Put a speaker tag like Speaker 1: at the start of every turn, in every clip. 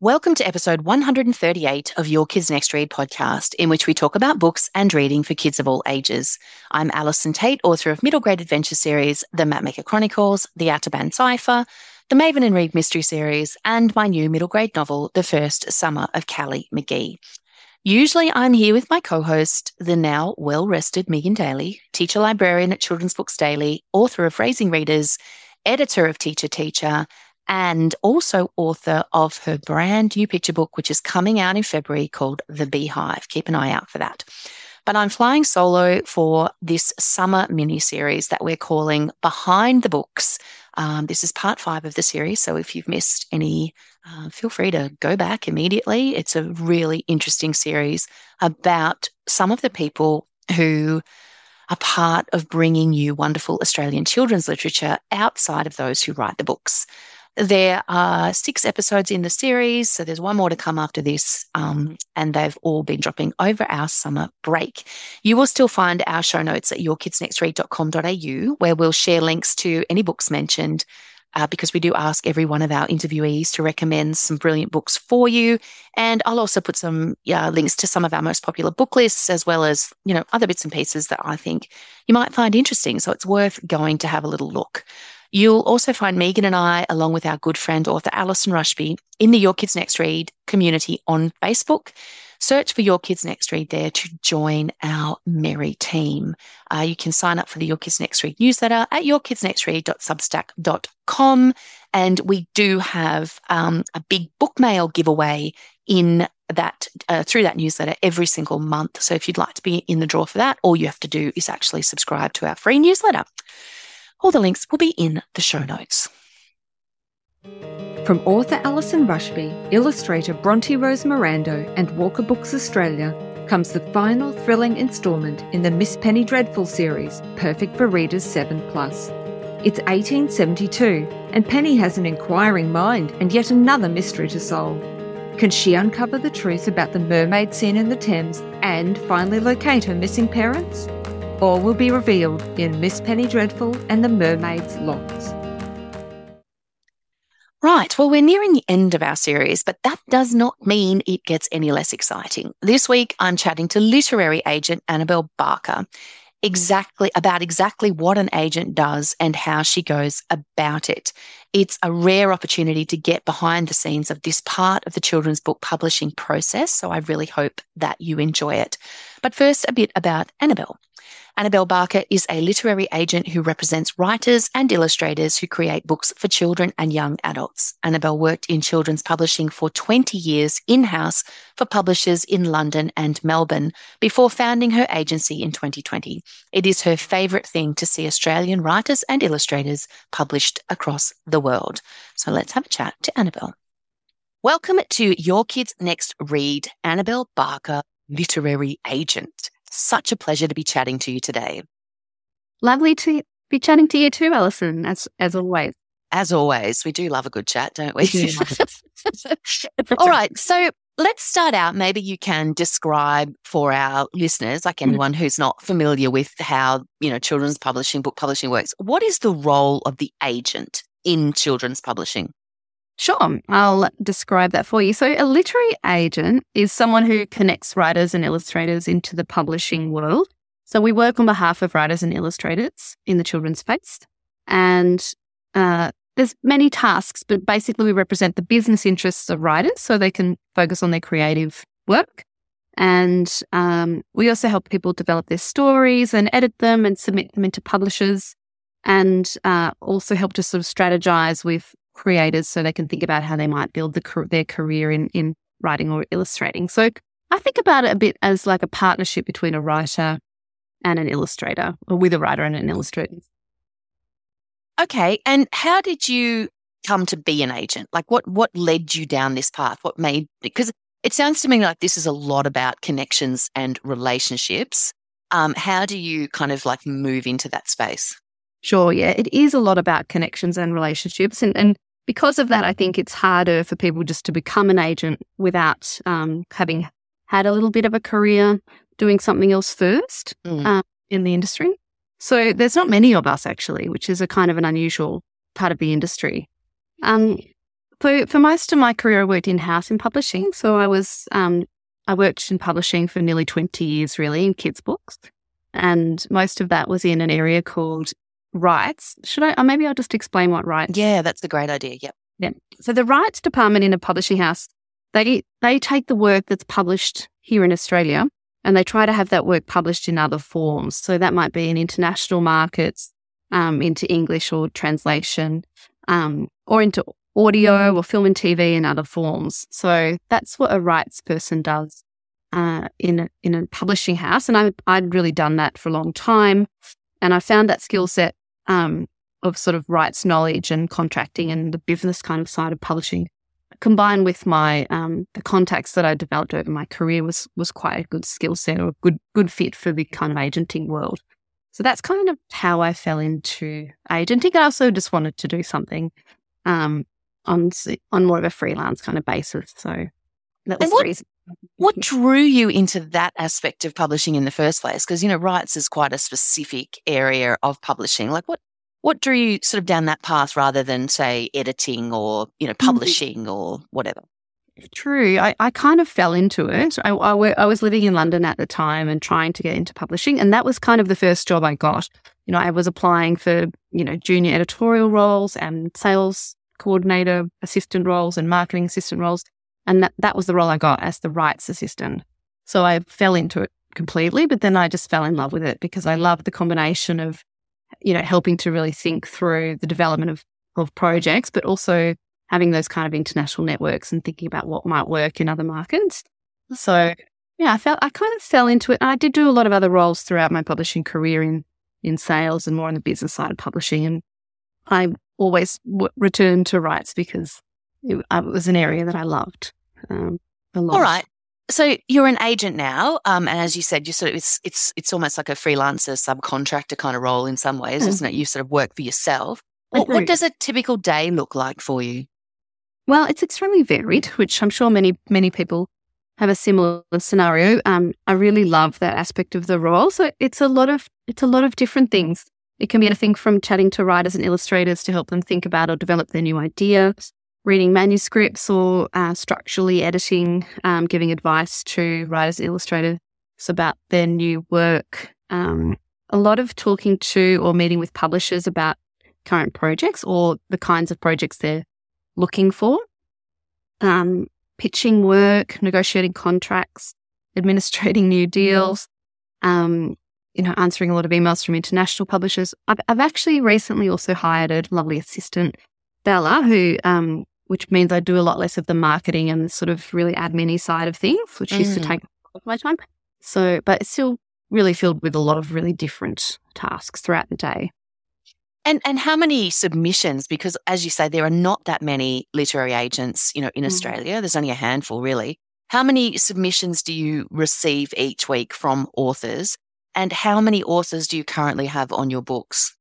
Speaker 1: Welcome to episode 138 of Your Kids Next Read podcast, in which we talk about books and reading for kids of all ages. I'm Allison Tait, author of middle grade adventure series, The Mapmaker Chronicles, The Ateban Cipher, the Maven and Reed Mystery Series, and my new middle grade novel, The First Summer of Callie McGee. Usually I'm here with my co-host, the now well-rested Megan Daley, teacher librarian at Children's Books Daily, author of Raising Readers, editor of Teacher Teacher, and also author of her brand new picture book, which is coming out in February called The Beehive. Keep an eye out for that. But I'm flying solo for this summer mini series that we're calling Behind the Books. Um, this is part five of the series. So if you've missed any, uh, feel free to go back immediately. It's a really interesting series about some of the people who are part of bringing you wonderful Australian children's literature outside of those who write the books. There are six episodes in the series, so there's one more to come after this, um, and they've all been dropping over our summer break. You will still find our show notes at yourkidsnextread.com.au, where we'll share links to any books mentioned. Uh, because we do ask every one of our interviewees to recommend some brilliant books for you. And I'll also put some links to some of our most popular book lists, as well as, you know, other bits and pieces that I think you might find interesting. So it's worth going to have a little look. You'll also find Megan and I, along with our good friend author Allison Rushby, in the Your Kids Next Read community on Facebook. Search for Your Kids Next Read there to join our merry team. Uh, you can sign up for the Your Kids Next Read newsletter at yourkidsnextread.substack.com. And we do have um, a big book mail giveaway in that uh, through that newsletter every single month. So if you'd like to be in the draw for that, all you have to do is actually subscribe to our free newsletter. All the links will be in the show notes.
Speaker 2: From author Allison Rushby, illustrator Bronte Rose Mirando, and Walker Books Australia comes the final thrilling instalment in the Miss Penny Dreadful series, perfect for readers 7 plus. It's 1872, and Penny has an inquiring mind and yet another mystery to solve. Can she uncover the truth about the mermaid scene in the Thames and finally locate her missing parents? All will be revealed in Miss Penny Dreadful and the Mermaid's Locks.
Speaker 1: Right. Well, we're nearing the end of our series, but that does not mean it gets any less exciting. This week, I'm chatting to literary agent Annabel Barker exactly about exactly what an agent does and how she goes about it. It's a rare opportunity to get behind the scenes of this part of the children's book publishing process. So I really hope that you enjoy it. But first, a bit about Annabel. Annabel Barker is a literary agent who represents writers and illustrators who create books for children and young adults. Annabel worked in children's publishing for 20 years in house for publishers in London and Melbourne before founding her agency in 2020. It is her favourite thing to see Australian writers and illustrators published across the world. So let's have a chat to Annabel. Welcome to Your Kids Next Read, Annabel Barker, literary agent. Such a pleasure to be chatting to you today.
Speaker 3: Lovely to be chatting to you too, Allison, as, as always.
Speaker 1: As always, we do love a good chat, don't we? All right. So let's start out. Maybe you can describe for our listeners, like mm. anyone who's not familiar with how, you know, children's publishing, book publishing works. What is the role of the agent in children's publishing?
Speaker 3: Sure, I'll describe that for you. So, a literary agent is someone who connects writers and illustrators into the publishing world. So, we work on behalf of writers and illustrators in the children's space. And uh, there's many tasks, but basically, we represent the business interests of writers so they can focus on their creative work. And um, we also help people develop their stories and edit them and submit them into publishers and uh, also help to sort of strategize with creators so they can think about how they might build the, their career in, in writing or illustrating. So I think about it a bit as like a partnership between a writer and an illustrator, or with a writer and an illustrator.
Speaker 1: Okay. And how did you come to be an agent? Like what what led you down this path? What made because it sounds to me like this is a lot about connections and relationships. Um, how do you kind of like move into that space?
Speaker 3: Sure, yeah. It is a lot about connections and relationships. And, and because of that, I think it's harder for people just to become an agent without um, having had a little bit of a career doing something else first mm. uh, in the industry. So there's not many of us actually, which is a kind of an unusual part of the industry. Um, So for most of my career, I worked in house in publishing. So I was, um, I worked in publishing for nearly 20 years, really, in kids' books. And most of that was in an area called rights. Should I, or maybe I'll just explain what rights.
Speaker 1: Yeah, that's a great idea. Yep.
Speaker 3: Yeah. So the rights department in a publishing house, they, they take the work that's published here in Australia and they try to have that work published in other forms. So that might be in international markets, um, into English or translation, um, or into audio or film and TV and other forms. So that's what a rights person does uh, in a, in a publishing house, and I, I'd really done that for a long time, and I found that skill set um, of sort of rights knowledge and contracting and the business kind of side of publishing, combined with my um, the contacts that I developed over my career was was quite a good skill set or a good good fit for the kind of agenting world. So that's kind of how I fell into agenting. I also just wanted to do something um, on on more of a freelance kind of basis. So that was
Speaker 1: what,
Speaker 3: the reason.
Speaker 1: What drew you into that aspect of publishing in the first place? Because you know, rights is quite a specific area of publishing. Like, what what drew you sort of down that path rather than say editing or you know mm-hmm. publishing mm-hmm. or whatever?
Speaker 3: True. I, I kind of fell into it. I, I, I was living in London at the time and trying to get into publishing. And that was kind of the first job I got. You know, I was applying for, you know, junior editorial roles and sales coordinator assistant roles and marketing assistant roles. And that, that was the role I got as the rights assistant. So I fell into it completely, but then I just fell in love with it because I loved the combination of, you know, helping to really think through the development of, of projects, but also having those kind of international networks and thinking about what might work in other markets. So yeah, I felt I kind of fell into it. And I did do a lot of other roles throughout my publishing career in in sales and more on the business side of publishing. And I always w- return to rights because it, it, was an area that I loved um, a lot.
Speaker 1: All right. So you're an agent now, um, and as you said, you sort of it's it's it's almost like a freelancer subcontractor kind of role in some ways, mm. isn't it? You sort of work for yourself. What, what, does a typical day look like for you?
Speaker 3: Well, it's extremely varied, which I'm sure many many people have a similar scenario. Um, I really love that aspect of the role. So it's a lot of it's a lot of different things. It can be anything from chatting to writers and illustrators to help them think about or develop their new ideas, reading manuscripts or uh, structurally editing, um, giving advice to writers illustrators about their new work. Um, a lot of talking to or meeting with publishers about current projects or the kinds of projects they're looking for. Um, pitching work, negotiating contracts, administrating new deals, um, you know, answering a lot of emails from international publishers. I've, I've actually recently also hired a lovely assistant, Bella, who, um, which means I do a lot less of the marketing and the sort of really admin side of things, which mm. used to mm. take my time. So, but it's still really filled with a lot of really different tasks throughout the day.
Speaker 1: And and how many submissions? Because as you say, there are not that many literary agents, you know, in mm. Australia. There's only a handful, really. How many submissions do you receive each week from authors? And how many authors do you currently have on your books?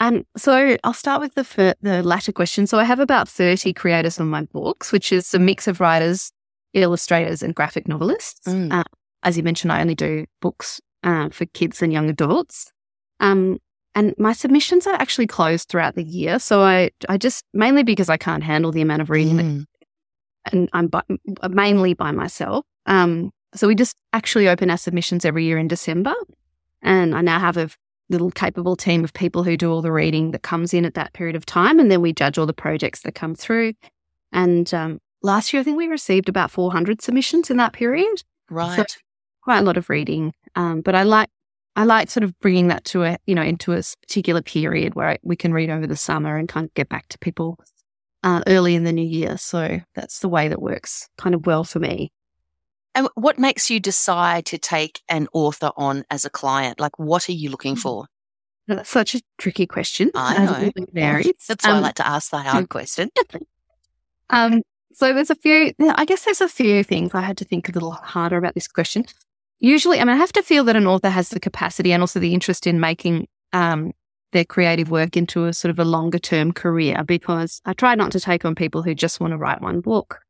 Speaker 3: Um, so I'll start with the fir- the latter question. So I have about 30 creators on my books, which is a mix of writers, illustrators, and graphic novelists. Mm. Uh, as you mentioned, I only do books uh, for kids and young adults. Um, and my submissions are actually closed throughout the year. So I, I just mainly because I can't handle the amount of reading, mm. that, and I'm by, mainly by myself. Um, so we just actually open our submissions every year in December. And I now have a little capable team of people who do all the reading that comes in at that period of time. And then we judge all the projects that come through. And um, last year, I think we received about 400 submissions in that period.
Speaker 1: Right. So
Speaker 3: quite a lot of reading. Um, but I like, I like sort of bringing that to a, you know, into a particular period where we can read over the summer and kind of get back to people uh, early in the new year. So that's the way that works kind of well for me.
Speaker 1: And what makes you decide to take an author on as a client? Like, what are you looking hmm. for?
Speaker 3: That's such a tricky question.
Speaker 1: I know. It That's why um, I like to ask the hard question.
Speaker 3: um, so there's a few, I guess there's a few things I had to think a little harder about this question. Usually, I mean, I have to feel that an author has the capacity and also the interest in making um, their creative work into a sort of a longer term career because I try not to take on people who just want to write one book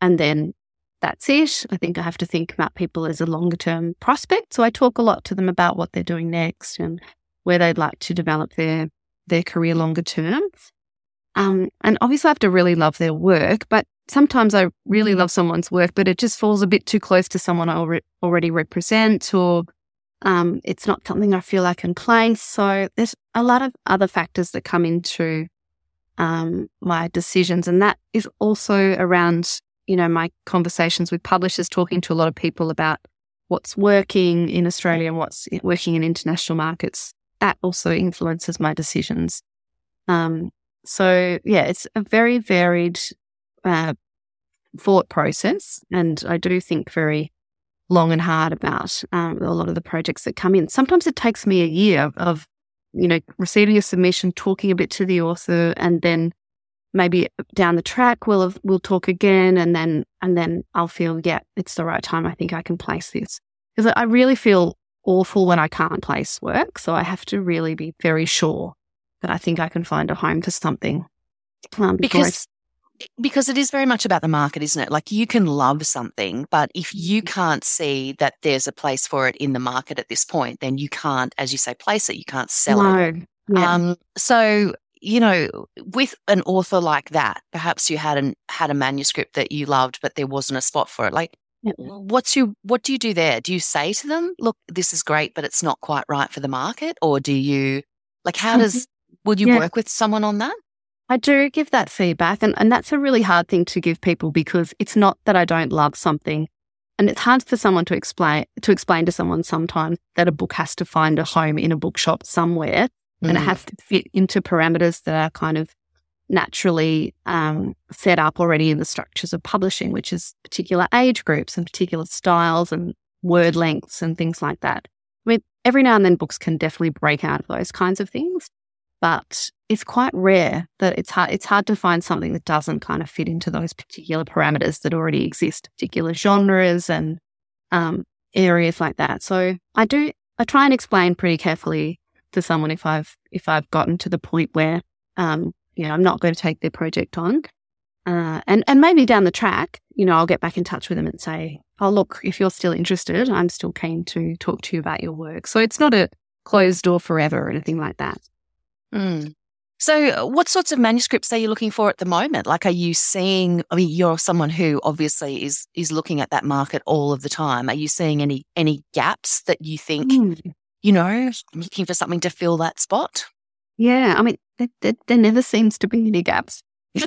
Speaker 3: and then that's it. I think I have to think about people as a longer term prospect. So I talk a lot to them about what they're doing next and where they'd like to develop their their career longer term. Um, and obviously, I have to really love their work, but sometimes I really love someone's work, but it just falls a bit too close to someone I alre- already represent, or um, it's not something I feel I can place. So there's a lot of other factors that come into um, my decisions, and that is also around you know my conversations with publishers, talking to a lot of people about what's working in Australia and what's working in international markets. That also influences my decisions. Um, so yeah, it's a very varied uh, thought process, and I do think very long and hard about um, a lot of the projects that come in. Sometimes it takes me a year of, of, you know, receiving a submission, talking a bit to the author, and then maybe down the track we'll have, we'll talk again, and then and then I'll feel yeah, it's the right time. I think I can place this because I really feel awful when I can't place work, so I have to really be very sure that I think I can find a home for something.
Speaker 1: Um, because because it is very much about the market, isn't it? Like you can love something, but if you can't see that there's a place for it in the market at this point, then you can't, as you say, place it. You can't sell
Speaker 3: no.
Speaker 1: it.
Speaker 3: Yeah.
Speaker 1: Um, so you know, with an author like that, perhaps you had an had a manuscript that you loved, but there wasn't a spot for it. Like, what's your what do you do there? Do you say to them, "Look, this is great, but it's not quite right for the market," or do you like how mm-hmm. does would you
Speaker 3: Yeah.
Speaker 1: work with someone on that?
Speaker 3: I do give that feedback, and, and that's a really hard thing to give people because it's not that I don't love something. And it's hard for someone to explain to explain to someone sometimes that a book has to find a home in a bookshop somewhere and it
Speaker 1: Mm.
Speaker 3: has to fit into parameters that are kind of naturally um, set up already in the structures of publishing, which is particular age groups and particular styles and word lengths and things like that. I mean, every now and then books can definitely break out of those kinds of things, but it's quite rare that it's hard. It's hard to find something that doesn't kind of fit into those particular parameters that already exist, particular genres and um, areas like that. So I do. I try and explain pretty carefully to someone if I've if I've gotten to the point where um, you know I'm not going to take their project on, uh, and and maybe down the track, you know, I'll get back in touch with them and say, oh look, if you're still interested, I'm still keen to talk to you about your work. So it's not a closed door forever or anything like that.
Speaker 1: Mm. So, what sorts of manuscripts are you looking for at the moment? Like, are you seeing? I mean, you're someone who obviously is is looking at that market all of the time. Are you seeing any any gaps that you think
Speaker 3: Mm.
Speaker 1: You know? I'm looking for something to fill that spot.
Speaker 3: Yeah, I mean, there, there, there never seems to be any gaps.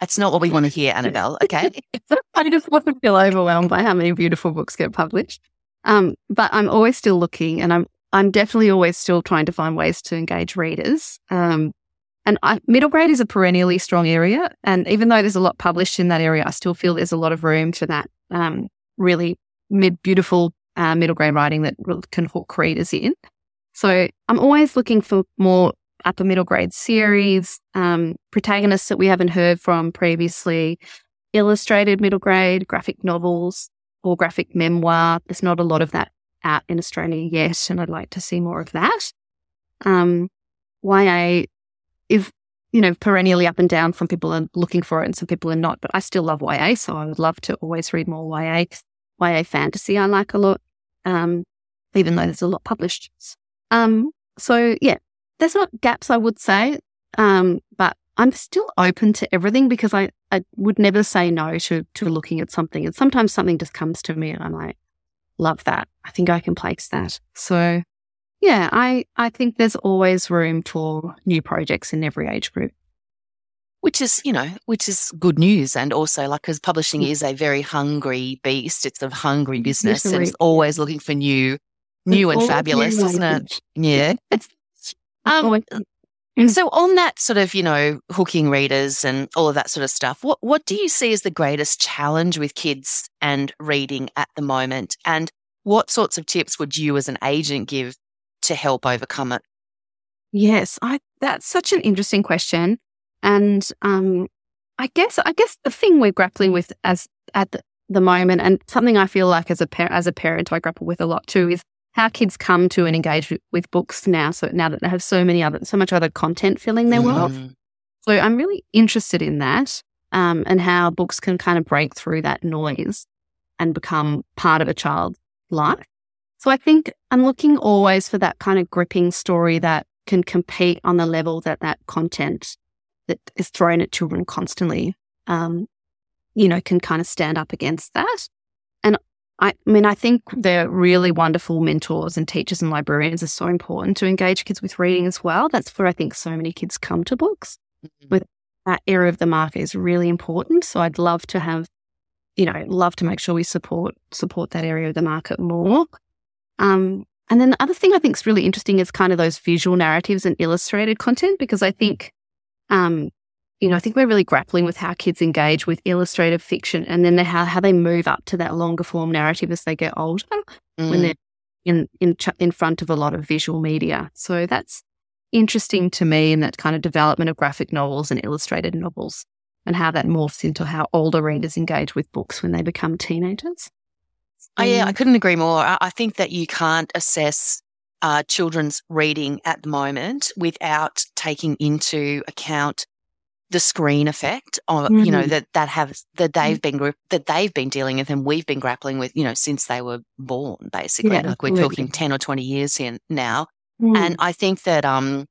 Speaker 1: That's not what we want to hear, Annabel. Okay.
Speaker 3: I just want to feel overwhelmed by how many beautiful books get published. Um, but I'm always still looking, and I'm I'm definitely always still trying to find ways to engage readers. Um, and I, middle grade is a perennially strong area, and even though there's a lot published in that area, I still feel there's a lot of room for that um, really mid beautiful uh, middle grade writing that can hook readers in. So I'm always looking for more upper middle grade series, um, protagonists that we haven't heard from previously, illustrated middle grade, graphic novels, or graphic memoir. There's not a lot of that out in Australia yet, and I'd like to see more of that. Um, YA is, you know, perennially up and down. Some people are looking for it and some people are not, but I still love YA, so I would love to always read more YA. YA fantasy I like a lot, um, even though there's a lot published. Um, so yeah, there's not gaps, I would say, um, but I'm still open to everything because I, I would never say no to to looking at something. And sometimes something just comes to me and I'm like, love that. I think I can place that. So yeah, I, I think there's always room for new projects in every age group.
Speaker 1: Which is you know which is good news and also like because publishing
Speaker 3: Mm.
Speaker 1: is a very hungry beast it's a hungry business and it's always looking for new new and fabulous
Speaker 3: new
Speaker 1: isn't it? yeah. Um, so on that sort of you know hooking readers and all of that sort of stuff what what do you see as the greatest challenge with kids and reading at the moment? And what sorts of tips would you as an agent give to help overcome it?
Speaker 3: Yes, I that's such an interesting question. And um I guess I guess the thing we're grappling with as at the, the moment and something I feel like as a par- as a parent I grapple with a lot too is how kids come to and engage with, with books now so now that they have so many other so much other content filling their world.
Speaker 1: Mm.
Speaker 3: So I'm really interested in that um, and how books can kind of break through that noise and become part of a child's life. So I think I'm looking always for that kind of gripping story that can compete on the level that that content that is thrown at children constantly, um, you know, can kind of stand up against that. And I, I mean, I think they're really wonderful mentors and teachers and librarians are so important to engage kids with reading as well. That's where I think so many kids come to books. Mm-hmm. With that area of the market is really important. So I'd love to have, you know, love to make sure we support support that area of the market more. Um, and then the other thing I think is really interesting is kind of those visual narratives and illustrated content because I think, um, you know, I think we're really grappling with how kids engage with illustrative fiction and then how, how they move up to that longer form narrative as they get older mm. when they're in, in, in front of a lot of visual media. So that's interesting to me in that kind of development of graphic novels and illustrated novels and how that morphs into how older readers engage with books when they become teenagers.
Speaker 1: Oh, yeah, I mm. couldn't agree more. I, I think that you can't assess uh, children's reading at the moment without taking into account the screen effect of mm-hmm. you know mm-hmm. that that have that they've mm. been that they've been dealing with and we've been grappling with you know since they were born basically yeah, like we're talking 10 or 20 years here now mm. and i think that um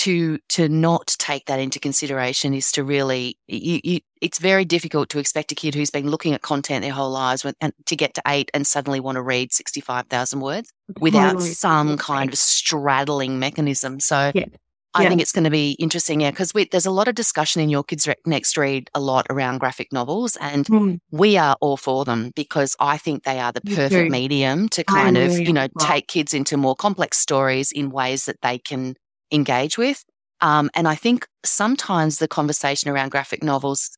Speaker 1: to to not take that into consideration is to really you, you, it's very difficult to expect a kid who's been looking at content their whole lives when, and to get to eight and suddenly want to read 65,000 words without totally. some kind of straddling mechanism. So yeah. I yeah. think it's going to be interesting, yeah, because there's a lot of discussion in your kids re- next read a lot around graphic novels, and mm. we are all for them because I think they are the perfect medium to kind of you know take kids into more complex stories in ways that they can engage with. Um, and I think sometimes the conversation around graphic novels,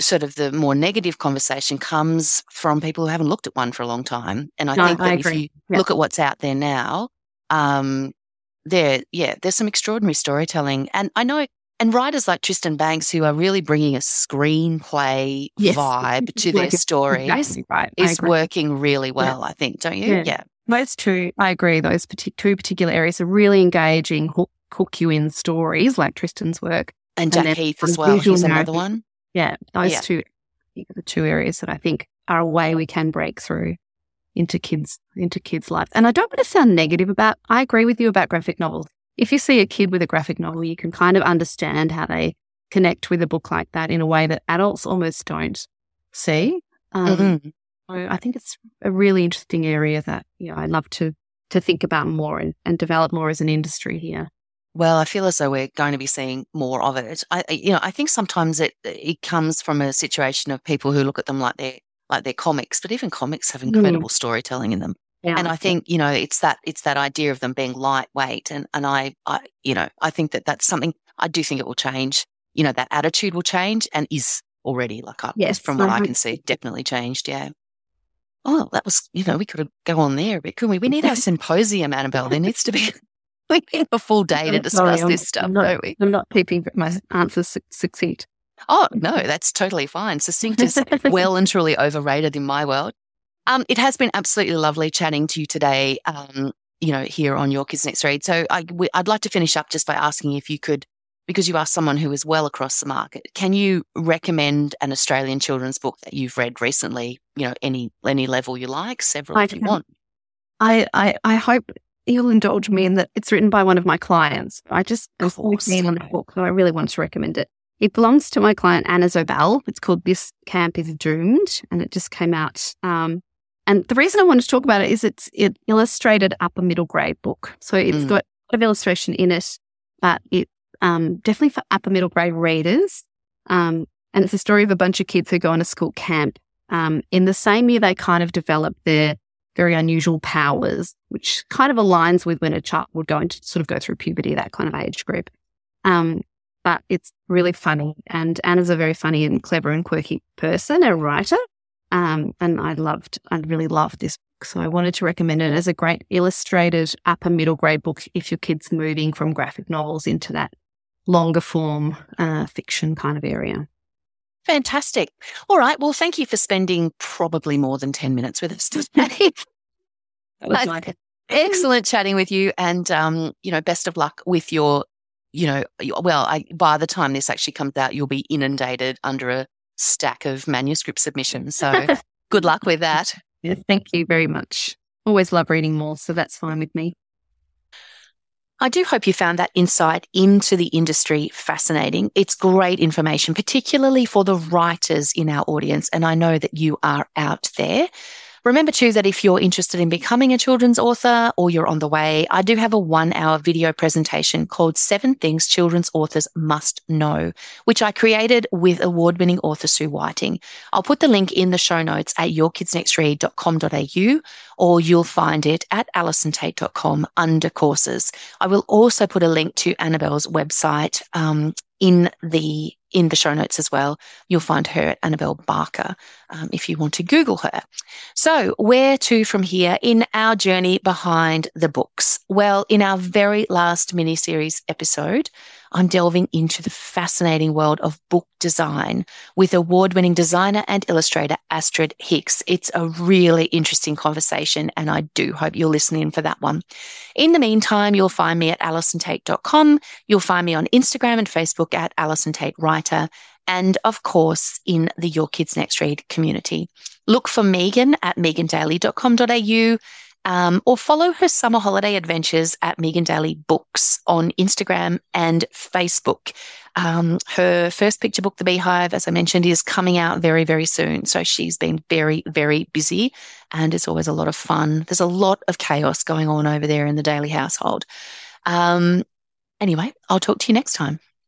Speaker 1: sort of the more negative conversation, comes from people who haven't looked at one for a long time. And I no, think that I if you yeah. look at what's out there now, um, there, yeah, there's some extraordinary storytelling. And I know, and writers like Tristan Bancks, who are really bringing a screenplay yes. vibe to their stories, exactly right. is working really well, yeah. I think, don't you?
Speaker 3: Yeah. yeah. Those two, I agree. Those two particular areas are really engaging, hook, hook you in stories like Tristan's work.
Speaker 1: And Jack and Heath as well. He's another one.
Speaker 3: Yeah, those yeah. two are the two areas that I think are a way we can break through into kids into kids' lives. And I don't want to sound negative about. I agree with you about graphic novels. If you see a kid with a graphic novel, you can kind of understand how they connect with a book like that in a way that adults almost don't see. Um, mm-hmm. So I think it's a really interesting area that you know I love to to think about more and, and develop more as an industry here.
Speaker 1: Well, I feel as though we're going to be seeing more of it. I, you know, I think sometimes it it comes from a situation of people who look at them like they're like they're comics, but even comics have mm. incredible mm. storytelling in them. Yeah. And I think you know it's that it's that idea of them being lightweight, and and I, I you know I think that that's something I do think it will change. You know that attitude will change and is already like I, yes, from what I can see definitely changed. Yeah. Oh, that was you know we could go on there a bit, couldn't we? We need our symposium, Annabel. There needs to be we need a full day to discuss Sorry, this stuff,
Speaker 3: I'm not,
Speaker 1: don't we?
Speaker 3: I'm not keeping my answers succinct.
Speaker 1: Oh, no, that's totally fine. Succinct is well and truly overrated in my world. Um, it has been absolutely lovely chatting to you today, um, you know, here on Your Kids Next Read. So I, would like to finish up just by asking if you could, because you are someone who is well across the market, can you recommend an Australian children's book that you've read recently, you know, any any level you like, several I if you want?
Speaker 3: I, I, I hope you'll indulge me in that it's written by one of my clients. I just was on the book, so I really want to recommend it. It belongs to my client Anna Zobel. It's called This Camp is Doomed, and it just came out. Um, and the reason I wanted to talk about it is it's an illustrated upper middle grade book. So it's mm. got a lot of illustration in it, but it um, definitely for upper middle grade readers. Um, and it's a story of a bunch of kids who go on a school camp. Um, in the same year, they kind of develop their very unusual powers, which kind of aligns with when a child would go into sort of go through puberty, that kind of age group. Um, but it's really funny. And Anna's a very funny and clever and quirky person, a writer. Um, and I loved, I really loved this book. So I wanted to recommend it as a great illustrated upper middle grade book if your kid's moving from graphic novels into that longer form uh, fiction kind of area.
Speaker 1: Fantastic. All right. Well, thank you for spending probably more than 10 minutes with us today. that was like Excellent chatting with you. And, um, you know, best of luck with your, you know, well, I, by the time this actually comes out, you'll be inundated under a stack of manuscript submissions. So good luck with that.
Speaker 3: Yeah, thank you very much. Always love reading more. So that's fine with me.
Speaker 1: I do hope you found that insight into the industry fascinating. It's great information, particularly for the writers in our audience. And I know that you are out there. Remember too that if you're interested in becoming a children's author or you're on the way, I do have a one hour video presentation called Seven Things Children's Authors Must Know, which I created with award winning author Sue Whiting. I'll put the link in the show notes at yourkidsnextread.com.au or you'll find it at allisontait.com under courses. I will also put a link to Annabel's website um, in the in the show notes as well. You'll find her at Annabel Barker um, if you want to Google her. So, where to from here in our journey behind the books? Well, in our very last mini series episode, I'm delving into the fascinating world of book design with award winning designer and illustrator Astred Hicks. It's a really interesting conversation, and I do hope you'll listen in for that one. In the meantime, you'll find me at allisontait.com. You'll find me on Instagram and Facebook at Allison Tait Writer, and of course, in the Your Kids Next Read community. Look for Megan at megandaley.com.au um, or follow her summer holiday adventures at Megan Daley Books on Instagram and Facebook. Um, her first picture book, The Beehive, as I mentioned, is coming out very, very soon. So she's been very, very busy and it's always a lot of fun. There's a lot of chaos going on over there in the Daley household. Um, anyway, I'll talk to you next time.